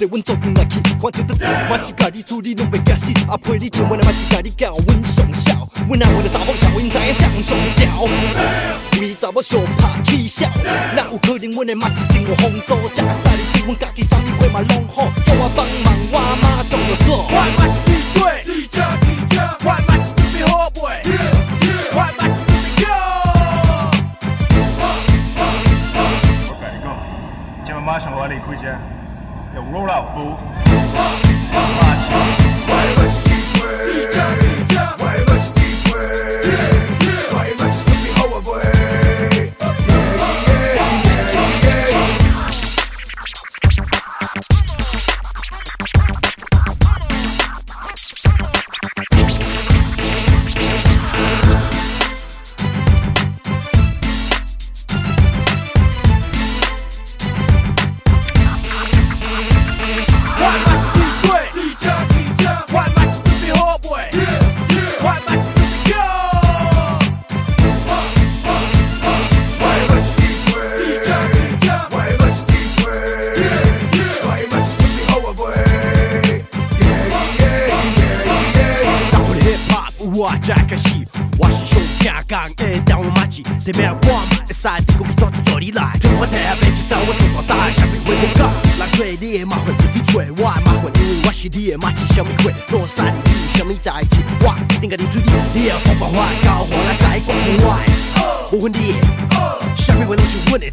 对阮做阵来去，看着得嘛一家己处理拢袂惊死，啊陪你唱阮的嘛一家己教阮上孝，阮阿为了查某孝，因知影上上调，为查某上拍起笑，哪有可能阮的嘛一真有风度，食个赛哩对阮家己啥物货嘛拢好，叫我帮忙我马上就做。我嘛是地对，地正地正，我嘛是准备好袂，我嘛是准备好。我甲你讲，今日马上我离开这。用 roll out fool。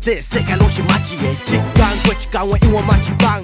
这世界拢是马子的，一天过一天，我永远马子棒，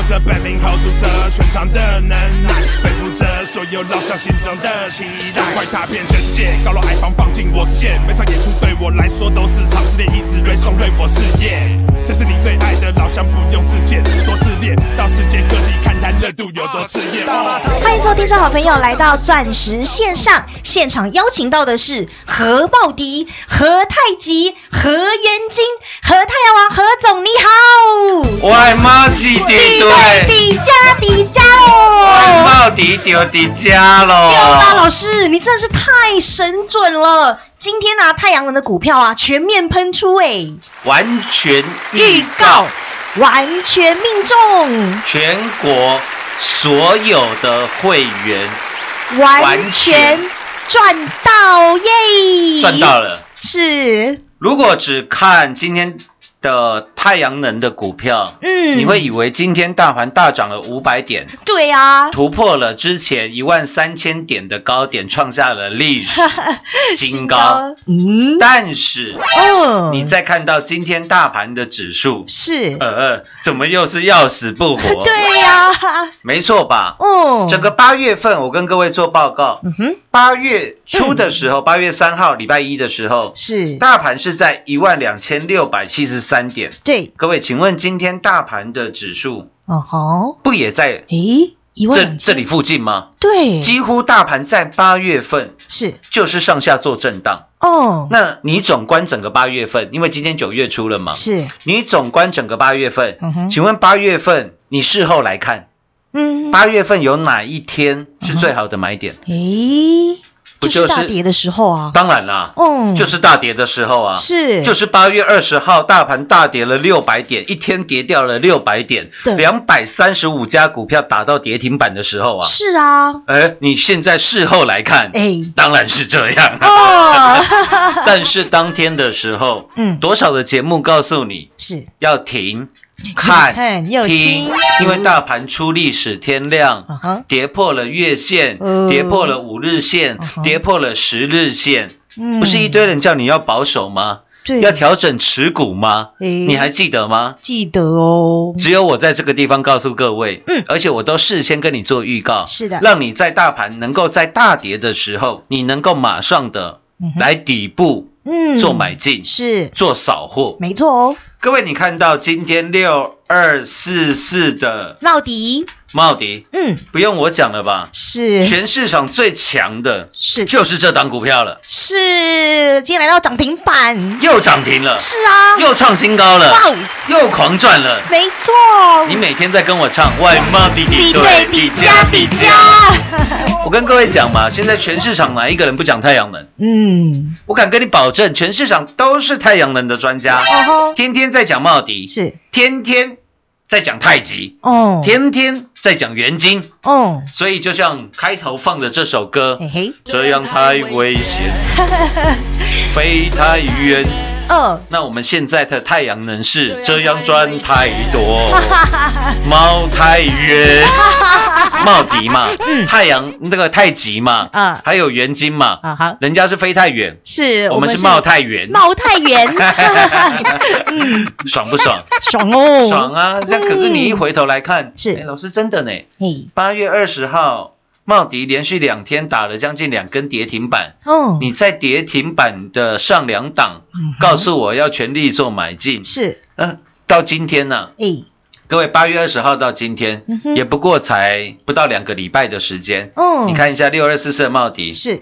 有着本领 hold 住这全场的能耐，背负着所有老乡心中的期待，快踏遍全世界，高楼矮房放进我视线，每场演出对我来说都是场试炼，一直锐送锐我事业。这是你最爱的老乡，不用自荐，多自恋，到世界各地看看热度有多炽烈。哦欢迎各位听众好朋友来到钻石线上现场，邀请到的是何茂迪、何太极、何元金、何太阳王何总，你好！外贸基地底对，底加底加外喽！贸底丢底家喽六大老师，你真的是太神准了！今天啊，太阳能的股票啊，全面喷出哎，完全预告。完全命中，全国所有的会员。完全赚到耶！赚到了。是，如果只看今天的太阳能的股票，嗯。你会以为今天大盘大涨了五百点，对啊，突破了之前一万三千点的高点，创下了历史 新高。嗯，但是哦，你再看到今天大盘的指数，是，呃呃，怎么又是要死不活？对呀、没错吧？哦，整个八月份，我跟各位做报告，嗯哼，八月初的时候，八月三号礼拜一的时候，是，大盘是在一万两千六百七十三点。对，各位，请问今天大盘的指数哦吼，不也在诶，一万这这里附近吗？对，几乎大盘在八月份是。就是上下做震荡。哦，那你总观整个八月份，因为今天九月初了嘛，是，你总观整个八月份，嗯哼。请问八月份你事后来看，嗯，八月份有哪一天是最好的买点？诶，就不就是是大跌的时候啊，当然啦，嗯，就是大跌的时候啊，是，就是八月二十号，大盘大跌了六百点，一天跌掉了六百点对，两百三十五家股票打到跌停板的时候啊，是啊，哎，你现在事后来看，哎，当然是这样。哦，但是当天的时候，嗯。多少的节目告诉你是，要停、看、看又听听，因为大盘出历史天量嗯哼，跌破了月线嗯，跌破了五日线跌破了十日线，嗯。不是一堆人叫你要保守吗？要调整持股吗？你还记得吗？记得哦，只有我在这个地方告诉各位，嗯。而且我都事先跟你做预告，是的。让你在大盘能够在大跌的时候，你能够马上的来底部嗯，做买进，是，做扫货。没错哦，各位，你看到今天六二四四的，茂迪，嗯，不用我讲了吧？是。全市场最强的是。就是这档股票了，是，今天来到涨停板，又涨停了，是啊，又创新高了，哇哦，又狂赚了。没错，你每天在跟我唱外贸底底对底加底加，我跟各位讲嘛，现在全市场哪一个人不讲太阳能？嗯，我敢跟你保证，全市场都是太阳能的专家，哦吼，天天在讲茂迪，是，天天在讲太极，哦，天天在讲元经。哦，所以就像开头放的这首歌，嘿嘿，这样太危险，飞太远。哦，那我们现在的太阳能是这样赚太多，猫太远，茂迪嘛，太阳那个太极嘛，啊。还有元金嘛，啊哈，人家是飞太远，是我们是茂太远，茂太远，爽不爽？爽哦，爽啊！这样可是你一回头来看，是。哎老师真的呢，八月二十号。茂迪连续两天打了将近两根跌停板，哦，你在跌停板的上两档，嗯告诉我要全力做买进。是，嗯、到今天呢、哎，各位八月二十号到今天，嗯也不过才不到两个礼拜的时间。哦，你看一下六二四四的茂迪，是，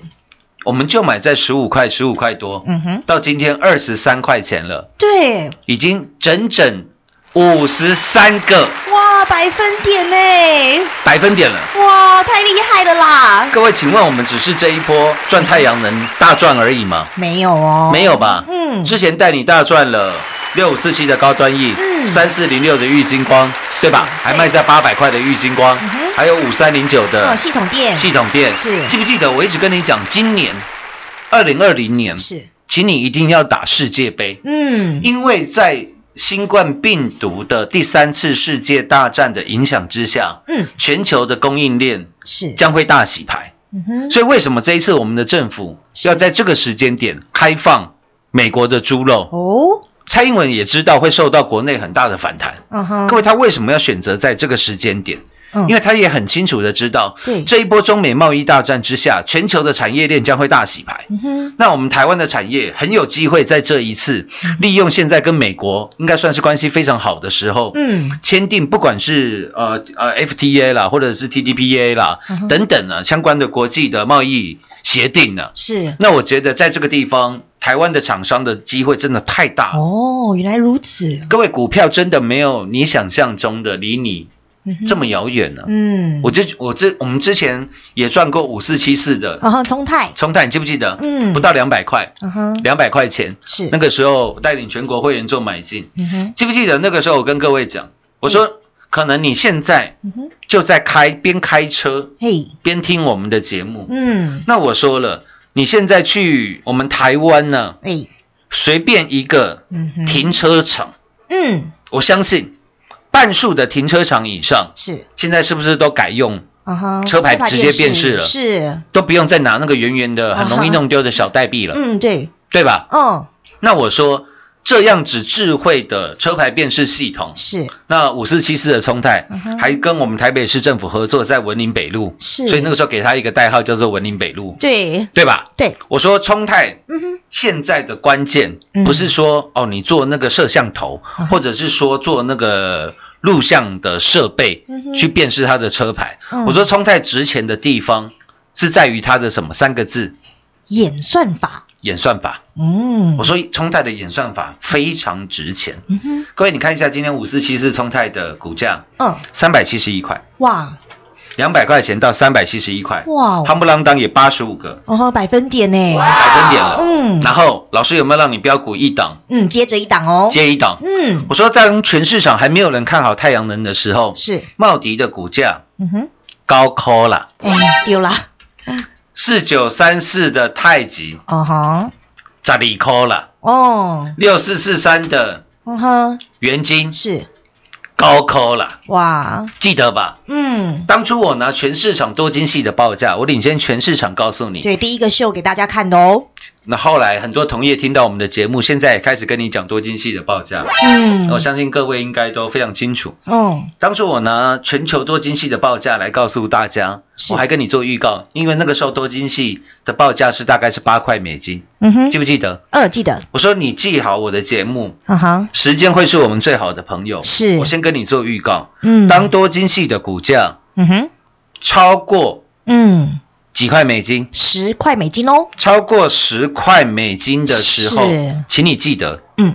我们就买在十五块、十五块多，嗯哼，到今天二十三块钱了，对，已经整整五十三个。哇，百分点呢，百分点了。哇，太厉害了啦，各位，请问我们只是这一波赚太阳能大赚而已吗？没有哦，没有吧？嗯，之前带你大赚了六五四七的高端 E，嗯。三四零六的玉金光，对吧？还卖在八百块的玉金光嗯，还有五三零九哦，的系统店。系统店，是。记不记得我一直跟你讲，今年二零二零年，是，请你一定要打世界杯，嗯，因为在新冠病毒的第三次世界大战的影响之下，嗯，全球的供应链是，将会大洗牌。嗯哼，所以为什么这一次我们的政府要在这个时间点开放美国的猪肉？哦，蔡英文也知道会受到国内很大的反弹。嗯哼，各位，他为什么要选择在这个时间点？嗯。因为他也很清楚的知道，对。这一波中美贸易大战之下，全球的产业链将会大洗牌。那我们台湾的产业很有机会在这一次嗯。利用现在跟美国应该算是关系非常好的时候，嗯，签订不管是呃呃 FTA 啦，或者是 TDPA 啦、等等呢相关的国际的贸易协定呢。是，那我觉得在这个地方，台湾的厂商的机会真的太大。哦，原来如此，各位，股票真的没有你想象中的离你这么遥远呢、嗯，我就我之我们之前也赚过五四七四的然后，冲泰，冲泰，你记不记得？嗯。不到两百块，嗯哼，两百块钱。是，那个时候带领全国会员做买进，嗯哼，记不记得那个时候我跟各位讲，我说可能你现在就在开边开车嘿，边听我们的节目。嗯，那我说了，你现在去我们台湾呢，哎，随便一个停车场，嗯，我相信半数的停车场以上，是，现在是不是都改用，车牌直接辨识了？是，都不用再拿那个圆圆的、很容易弄丢的小代币了，嗯，对，对吧？嗯，那我说，这样子智慧的车牌辨识系统，是。那五四七四的冲泰嗯还跟我们台北市政府合作，在文林北路，是。所以那个时候给他一个代号叫做文林北路，对。对吧？对，我说冲泰现在的关键嗯不是说哦，你做那个摄像头，嗯或者是说做那个录像的设备嗯去辨识它的车牌。嗯。我说冲泰值钱的地方是在于它的什么三个字？演算法，演算法。嗯，我说冲泰的演算法非常值钱。嗯哼，各位，你看一下今天五四七四冲泰的股价嗯，三百七十一块，哇。两百块钱到三百七十一块，哇，夯不啷当也八十五个。哦，百分点呢，百分点了。嗯。然后老师有没有让你标股一档？嗯，接着一档哦，接一档？嗯，我说，当全市场还没有人看好太阳能的时候，是，茂迪的股价嗯哼，高科了，哎，丢了，四九三四的太极哦哈，十二科了，哦，六四四三的嗯哼，元金是，高科了，哇，记得吧？嗯，当初我拿全市场多晶系的报价，我领先全市场告诉你。对，第一个秀给大家看的哦，那后来很多同业听到我们的节目，现在也开始跟你讲多晶系的报价。嗯，我相信各位应该都非常清楚。哦，当初我拿全球多晶系的报价来告诉大家，是我还跟你做预告，因为那个时候多晶系的报价是大概是八块美金，嗯哼。记，不记得？二记得，我说你记好我的节目，嗯哼，时间会是我们最好的朋友。是。我先跟你做预告，嗯，当多晶系的股价嗯哼，超过嗯，几块美金，十块美金哦，超过十块美金的时候是，请你记得，嗯。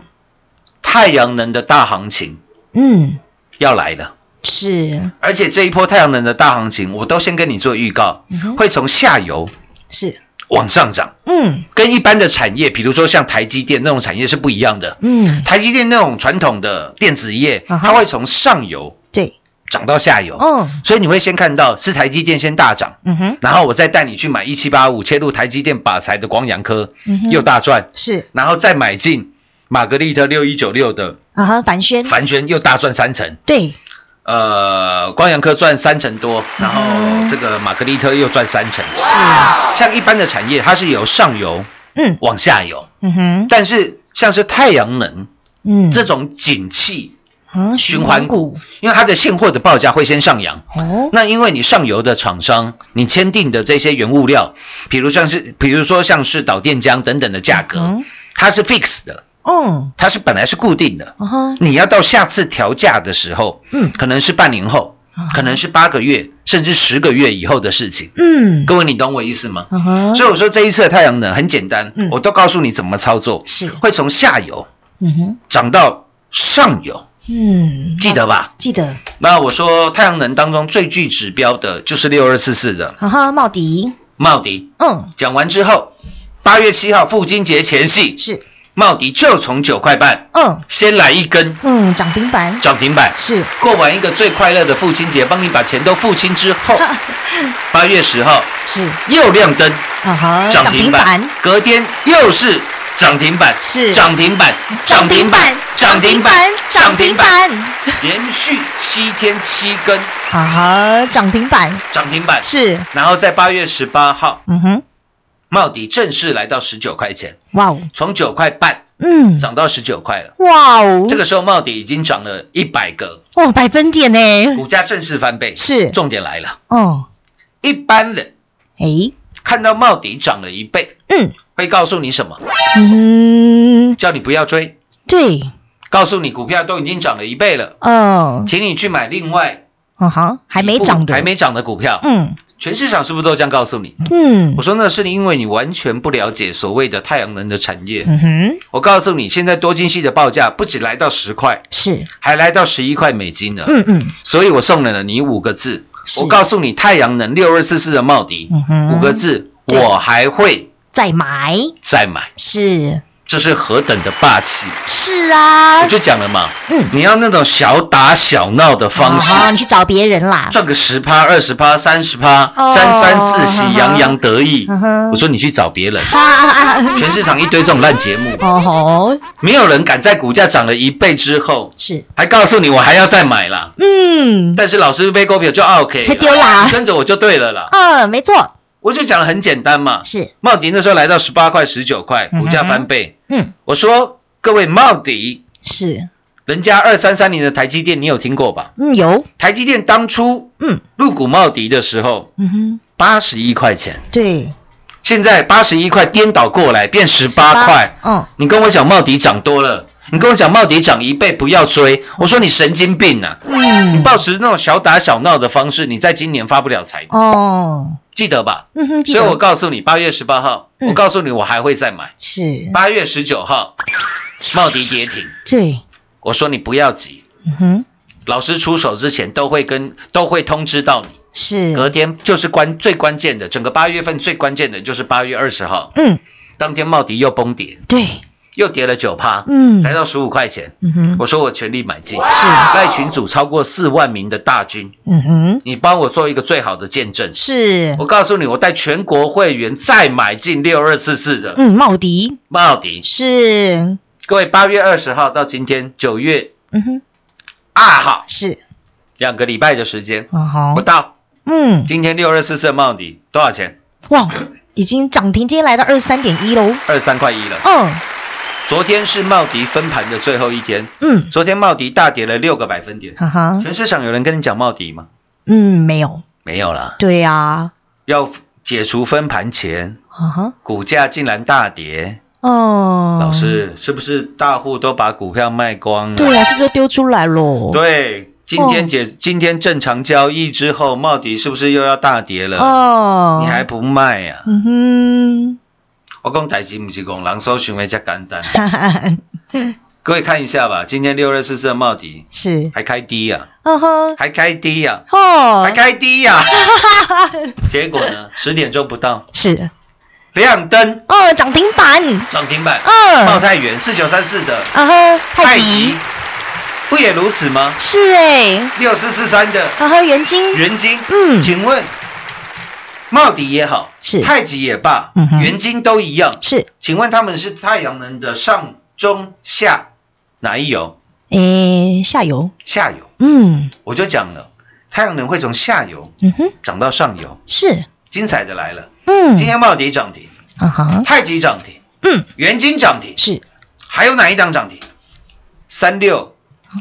太阳能的大行情嗯，要来了。是。而且这一波太阳能的大行情，我都先跟你做预告会从下游是，往上涨，嗯。跟一般的产业，比如说像台积电那种产业是不一样的。嗯，台积电那种传统的电子业，啊它会从上游对，涨到下游，嗯所以你会先看到是台积电先大涨，嗯哼，然后我再带你去买一七八五切入台积电把财的光阳科嗯哼。又大赚，是。然后再买进玛格丽特六一九六的啊哈，凡轩，凡轩又大赚三成，对，呃，光阳科赚三成多，然后嗯这个玛格丽特又赚三成。是，像一般的产业，它是由上游嗯。往下游，嗯哼，但是像是太阳能嗯，这种景气，嗯循环股，因为它的现货的报价会先上扬。哦，那因为你上游的厂商，你签订的这些原物料，比如像是，比如说像是导电浆等等的价格，嗯它是 fix 的，嗯，它是本来是固定的。你要到下次调价的时候，嗯。可能是半年后，可能是八个月，甚至十个月以后的事情。嗯，各位，你懂我意思吗？所以我说这一次的太阳能很简单嗯，我都告诉你怎么操作，是，会从下游嗯哼，涨到上游，嗯，记得吧？记得，那我说太阳能当中最具指标的就是六二四四的。哈哈，茂迪，茂迪。嗯，讲完之后，八月七号父亲节前夕，是，茂迪就从九块半嗯。先来一根嗯，涨停板，涨停板。是，过完一个最快乐的父亲节，帮你把钱都付清之后，八月十号是，又亮灯啊哈，涨停板，隔天又是涨停板，是。涨停板，涨停板，涨停板，涨停，板，连续七天七根。啊哈，涨停板，涨停板，是，然后在八月十八号，嗯哼，茂迪正式来到十九块钱，哇哦，从九块半嗯，涨到十九块了。哇哦，这个时候茂迪已经涨了一百个，哦，百分点呢，股价正式翻倍。是。重点来了，哦，一般人诶，看到茂迪涨了一倍，嗯。会告诉你什么？嗯，叫你不要追，对，告诉你股票都已经涨了一倍了，哦，请你去买另外哦哈，还没涨的，还，没涨的股票。嗯全市场是不是都这样告诉你？嗯。我说那是因为你完全不了解所谓的太阳能的产业。嗯哼，我告诉你，现在多晶系的报价不止来到十块，是，还来到十一块美金了。嗯嗯。所以我送了你五个字，我告诉你，太阳能六二四四的茂迪嗯哼。五个字，我还会再买，再买，是这是何等的霸气！是啊。我，就讲了嘛，嗯，你要那种小打小闹的方式，好，你去找别人啦，赚个十趴、二十趴、三十趴，哦。沾沾自喜，洋洋得意。我说你去找别人，哈，全市场一堆这种烂节目，哦吼，没有人敢在股价涨了一倍之后，是，还告诉你我还要再买啦。嗯。但是老师被股票就 OK，还丢啦。跟着我就对了啦。嗯，没错，我就讲的很简单嘛，是，茂迪那时候来到十八块、十九块，股价翻倍。嗯。我说各位茂迪，是，人家二三三零的台积电，你有听过吧？嗯，有，台积电当初嗯。入股茂迪的时候，嗯哼，八十一块钱，对，现在八十一块颠倒过来变十八块。嗯，你跟我讲茂迪涨多了，你跟我讲茂迪涨一倍不要追，我说你神经病啊！嗯。你嗯，抱持那种小打小闹的方式，你在今年发不了财，哦，记得吧？嗯哼，所以我告诉你，八月十八号，嗯。我告诉你我还会再买。是，八月十九号，茂迪跌停，对，我说你不要急，嗯哼，老师出手之前都会跟都会通知到你。是，隔天就是关最关键的，整个八月份最关键的就是八月二十号，嗯，当天茂迪又崩跌，对，又跌了九趴，嗯。来到十五块钱。嗯哼，我说我全力买进，是赖群组超过四万名的大军，嗯哼，你帮我做一个最好的见证。是，我告诉你，我带全国会员再买进六二四四的。嗯，茂迪。茂迪。是，各位，八月二十号到今天九月嗯哼，二号，是，两个礼拜的时间。嗯好。不，到。嗯，今天六二四四的茂迪多少钱？哇，已经涨停，今天来到二十三点一喽，二十三块一了。嗯昨天是茂迪分盘的最后一天，嗯，昨天茂迪大跌了六个百分点。哈哈，全市场有人跟你讲茂迪吗？嗯，没有，没有啦。对呀，要解除分盘前，哈哈，股价竟然大跌，哦，老，师是不是大户都把股票卖光了？对呀，是不是丢出来喽？对，今天解、今天正常交易之后，茂迪是不是又要大跌了？哦，你还不卖呀、啊？嗯我讲代志不是讲人所想的这简单。各位看一下吧，今天六二四四的茂迪是，还开低呀、哦吼，还开低呀、哦还，开低呀、结果呢，十点钟不到。是，亮灯。哦，涨停板，涨停板，茂嗯，泰元四九三四的。啊哈，太极，不也如此吗？是哎，六四四三的。啊哈，元金，元金，嗯。请问茂迪也好，是。太极也罢嗯，哼。元金都一样，是，请问他们是太阳能的上中下哪一游？诶，下游，下游，嗯。我就讲了，太阳能会从下游嗯哼，涨到上游，是，精彩的来了，嗯，今天茂迪涨停，啊哈，太极涨停，嗯，元金涨停，是，还有哪一档涨停？三六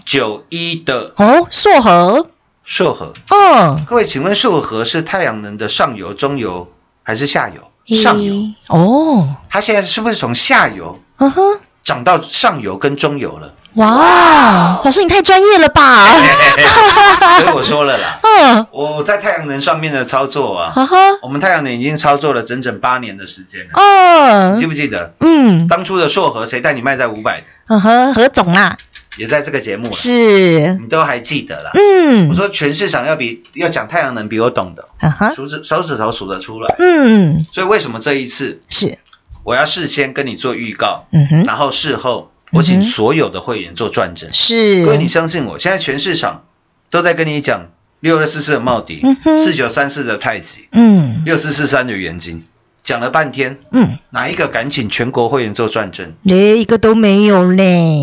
九一的哦，硕和，硕和，嗯，各位，请问硕和是太阳能的上游、中游还是下游？上游，哦，它现在是不是从下游嗯哼，涨到上游跟中游了？哇，老师你太专业了吧？所以我说了啦，嗯，我在太阳能上面的操作啊，哈哈，我们太阳能已经操作了整整八年的时间了，嗯记，不记得？嗯，当初的硕和谁带你卖在五百的，嗯哼，何总啦，也在这个节目了，是，你都还记得啦。嗯，我说全市场要比要讲太阳能比我懂的，啊哈，数指手指头数得出来。嗯，所以为什么这一次是，我要事先跟你做预告，嗯哼，然后事后我请所有的会员做转正。是，各位，你相信我，现在全市场都在跟你讲六二四四的茂迪四九三四的太极，嗯。六四四三的元金，讲了半天，嗯，哪一个敢请全国会员做转正？连一个都没有嘞，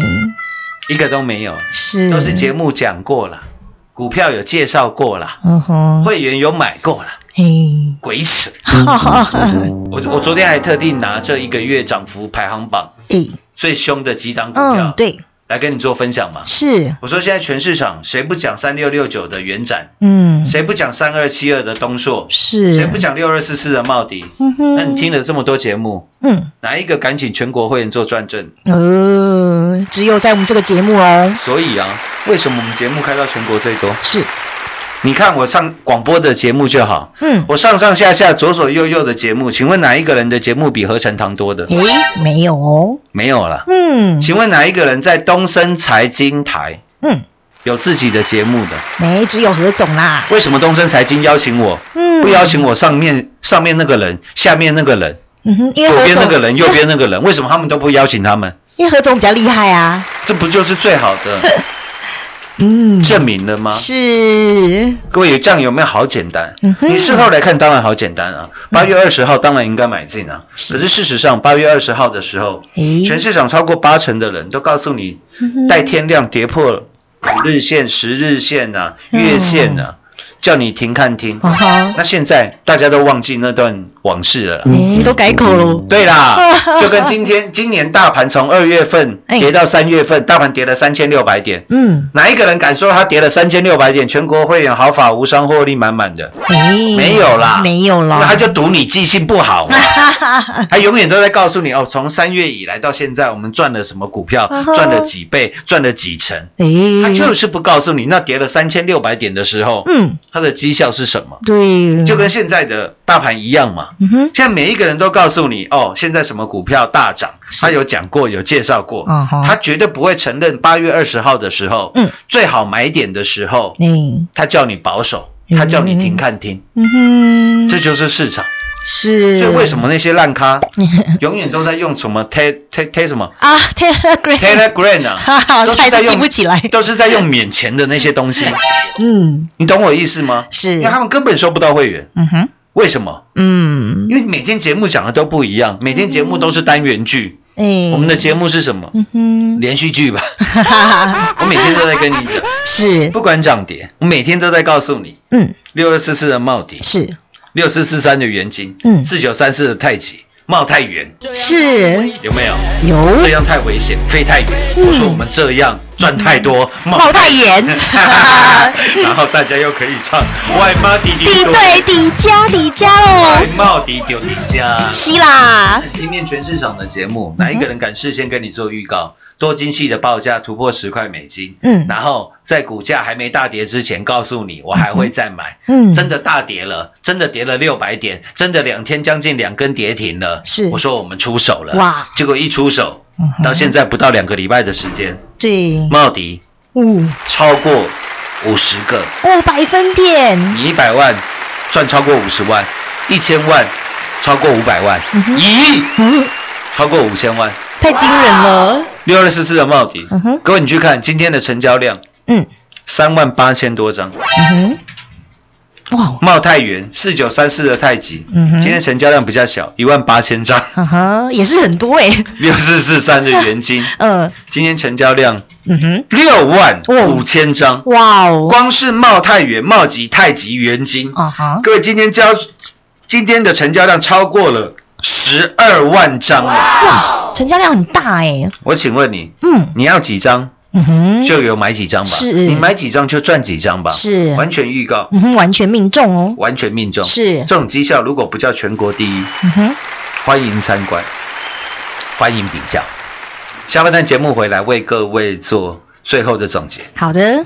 一个都没有，是，都是节，目讲过了，股票有介绍过了，嗯哼，会员有买过了，嘿，鬼扯！哈哈哈，我我昨天还特地拿这一个月涨幅排行榜诶，最凶的几档股嗯票，对，来跟你做分享嘛。是，我说现在全市场谁不讲三六六九的元展，嗯，谁不讲三二七二的东硕，是，谁不讲六二四四的茂迪？嗯哼，那你听了这么多节目，嗯，哪一个敢请全国会员做转正？呃，只有在我们这个节目哦，所以啊，为什么我们节目开到全国最多？是，你看我上广播的节目就好，嗯，我上上下下左左右右的节目，请问哪一个人的节目比合成堂多的？诶，没有。哦，没有了。嗯，请问哪一个人在东升财经台？嗯，有自己的节目的？没，只有何总啦，为什么东升财经邀请我，嗯，不邀请我上面上面那个人，下面那个人，左边那个人，右边那个人，为什么他们都不邀请他们？因为何总比较厉害啊，这不就是最好的 嗯，证明了吗？是，各位，这样有没有好简单？嗯你事后来看，当然好简单啊。八月二十号当然应该买进啊。是可是事实上，八月二十号的时候，全市场超过八成的人都告诉你，嗯哼待天亮跌破五日线、十日线啊、嗯月线啊，叫你停看听。哦哈，那现在大家都忘记那段往事了啦。哎，都改口了。对啦，就跟今天今年大盘从二月份哎跌到三月份，大盘跌了三千六百点，嗯，哪一个人敢说他跌了三千六百点，全国会员毫发无伤，获利满满的？哎，没有啦没有啦。那他就赌你记性不好嘛。他永远都在告诉你哦，从三月以来到现在，我们赚了什么股票赚了几倍，赚了几成。哎，他就是不告诉你，那跌了三千六百点的时候，嗯，它的绩效是什么？对，就跟现在的大盘一样嘛。嗯哼，现在每一个人都告诉你，哦，现在什么股票大涨，他有讲过，有介绍过嗯，他绝对不会承认八月二十号的时候，嗯，最好买点的时候，嗯，他叫你保守，他叫你停看停，嗯哼，这就是市场。是，所以为什么那些烂咖 永远都在用什么 te te te 什么？啊？Telegram，Telegram 哈啊，都是在用记不起来。都是在用免钱的那些东西，嗯，你懂我意思吗？是。因为他们根本收不到会员，嗯哼，为什么？嗯，因为每天节目讲的都不一样，每天节目都是单元剧。哎，我们的节目是什么？嗯哼，连续剧吧。哈哈哈，我每天都在跟你讲，是，不管涨跌，我每天都在告诉你，嗯，六二四四的茂迪，是。六四四三的元金，嗯。四九三四的太极，茂太远，是。有没有？有。这样太危险，飞太远。我说我们这样赚太多，冒太远，然后大家又可以唱 外妈迪迪敌对敌家敌家哦。外，貌迪丢迪家。是啦，今天全市场的节目，哪一个人敢事先跟你做预告？多精细的报价突破十块美金，嗯。然后在股价还没大跌之前告诉你，我还会再买，嗯。真的大跌了，真的跌了六百点，真的两天将近两根跌停了，是。我说我们出手了，哇。结果一出手到现在不到两个礼拜的时间，对，茂迪嗯超过五十个，哦，百分点，你一百万赚超过五十万，一千万超过五百万，一亿嗯，超过五千万。太惊人了，六二四四的茂迪嗯哼，各位你去看今天的成交量嗯。三万八千多张，嗯哼，哇，茂太元四九三四的太极，嗯哼。今天成交量比较小，一万八千张。哈哈，也是很多哎，六四四三的元金，嗯。今天成交量嗯哼，六万哦五千张，哇哦，光是茂太元、茂吉、太极、元金，啊哈，各位今天交今天的成交量超过了十二万张了。哇，成交量很大哎，我请问你，嗯。你要几张？嗯哼，就有买几张吧？是。你买几张就赚几张吧？是。完全预告，嗯哼，完全命中哦，完全命中。是。这种绩效如果不叫全国第一，嗯哼，欢迎参观，欢迎比较。下半段节目回来为各位做最后的总结。好的，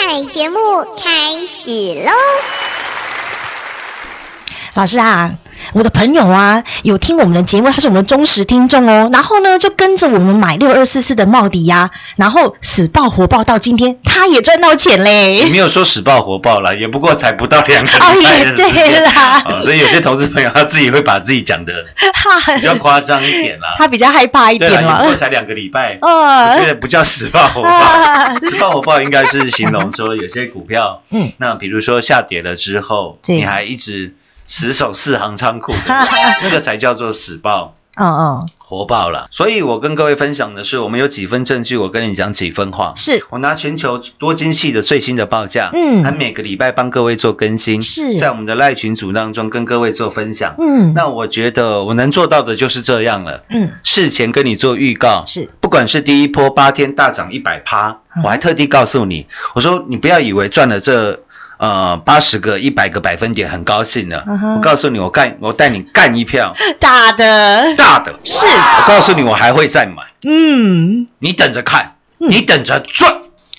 彩节目开始喽！老师啊，我的朋友啊，有听我们的节目，他是我们的忠实听众哦。然后呢，就跟着我们买六二四四的茂迪呀、然后死爆活爆到今天，他也赚到钱你嘞。没有说死爆活爆啦，也不过才不到两个哦礼拜也的时间 对啦哦所以有些投资朋友他自己会把自己讲的 比较夸张一点啦。他比较害怕一点嘛。不过才两个礼拜，哦我觉得不叫死爆火爆，啊死爆火爆应该是形容说有些股票，嗯那比如说下跌了之后，你还一直死守四行仓库的，那个才叫做死报。哦哦，活爆了，所以我跟各位分享的是，我们有几分证据，我跟你讲几分话。是。我拿全球多精细的最新的报价，嗯。还每个礼拜帮各位做更新，是。在我们的赖群组当中跟各位做分享。嗯。那我觉得我能做到的就是这样了。嗯，事前跟你做预告，是。不管是第一波八天大涨一百趴，嗯。我还特地告诉你，我说你不要以为赚了这呃八十个、一百个百分点，很高兴了。嗯哼。我告诉你，我干，我带你干一票。大的。大的。是，我告诉你，我还会再买，嗯，你等着看，你等着赚。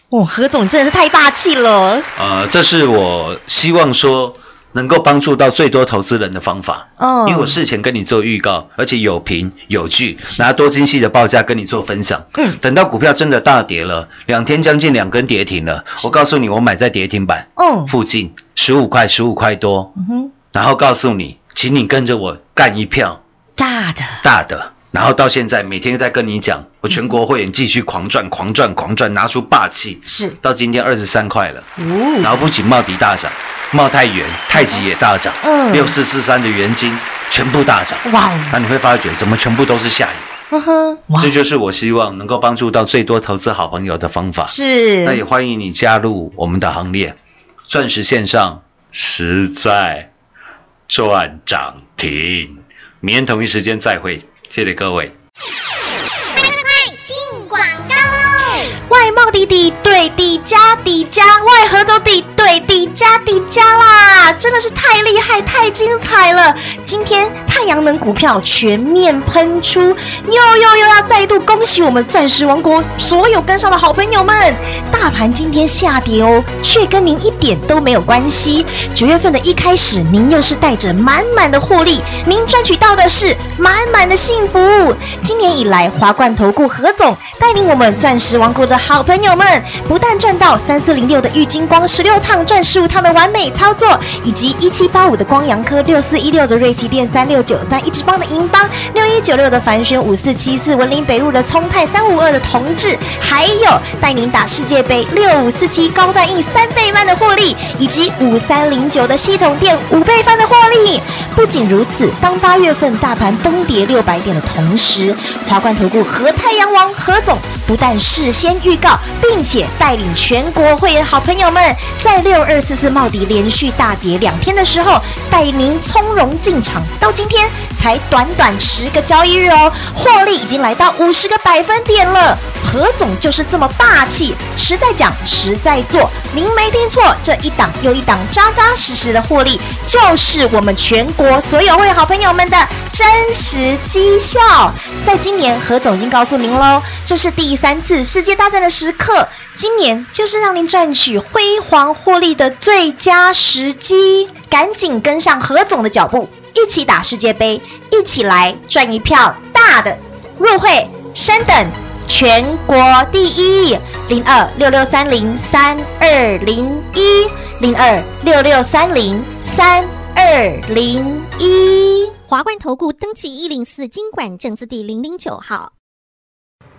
哇，何总真的是太霸气了。呃，这是我希望说能够帮助到最多投资人的方法。哦。因为我事前跟你做预告，而且有凭有据，拿多精细的报价跟你做分享。嗯。等到股票真的大跌了，两天将近两根跌停了，我告诉你，我买在跌停板哦，附近十五块，十五块多，嗯哼，然后告诉你，请你跟着我干一票。大的。大的。然后到现在每天在跟你讲，我全国会员继续狂赚、狂赚、狂赚，拿出霸气。是到今天二十三块了，哦，然后不仅茂迪大涨，茂泰元、太极也大涨，嗯六四四三的元金全部大涨。哇哦，那你会发觉，怎么全部都是下影？呵呵，哇这就是我希望能够帮助到最多投资好朋友的方法。是那也欢迎你加入我们的行列，钻石线上实在赚涨停。明天同一时间再会，谢谢各位。底对底加底加，外合走底对底加底加啦，真的是太厉害、太精彩了！今天太阳能股票全面喷出，又又又要再度恭喜我们钻石王国所有跟上的好朋友们。大盘今天下跌哦，却跟您一点都没有关系。九月份的一开始，您又是带着满满的获利，您赚取到的是满满的幸福。今年以来，华冠投顾何总带领我们钻石王国的好朋友们，不但赚到三四零六的玉金光十六趟赚十五趟的完美操作，以及一七八五的光阳科六四一六的瑞奇电三六九三一直邦的银邦六一九六的凡轩五四七四文林北路的聪泰三五二的同志，还有带您打世界杯六五四七高段印三倍翻的获利，以及五三零九的系统店五倍翻的获利。不仅如此，当八月份大盘崩跌六百点的同时，华冠投顾和太阳王何总不但事先预告，并且带领全国会员好朋友们，在六二四四茂迪连续大跌两天的时候，带您从容进场，到今天才短短十个交易日哦，获利已经来到五十个百分点了。何总就是这么霸气，实在讲，实在做。您没听错，这一档又一档扎扎实实的获利，就是我们全国所有会员好朋友们的真实绩效。在今年，何总已经告诉您喽，这是第三次世界大战的时刻，今年就是让您赚取辉煌获利的最佳时机，赶紧跟上何总的脚步，一起打世界杯，一起来赚一票大的。入会升等全国第一，零二六六三零三二零一，零二六六三零三二零一。华冠投顾登记一零四经管证字第零零九号。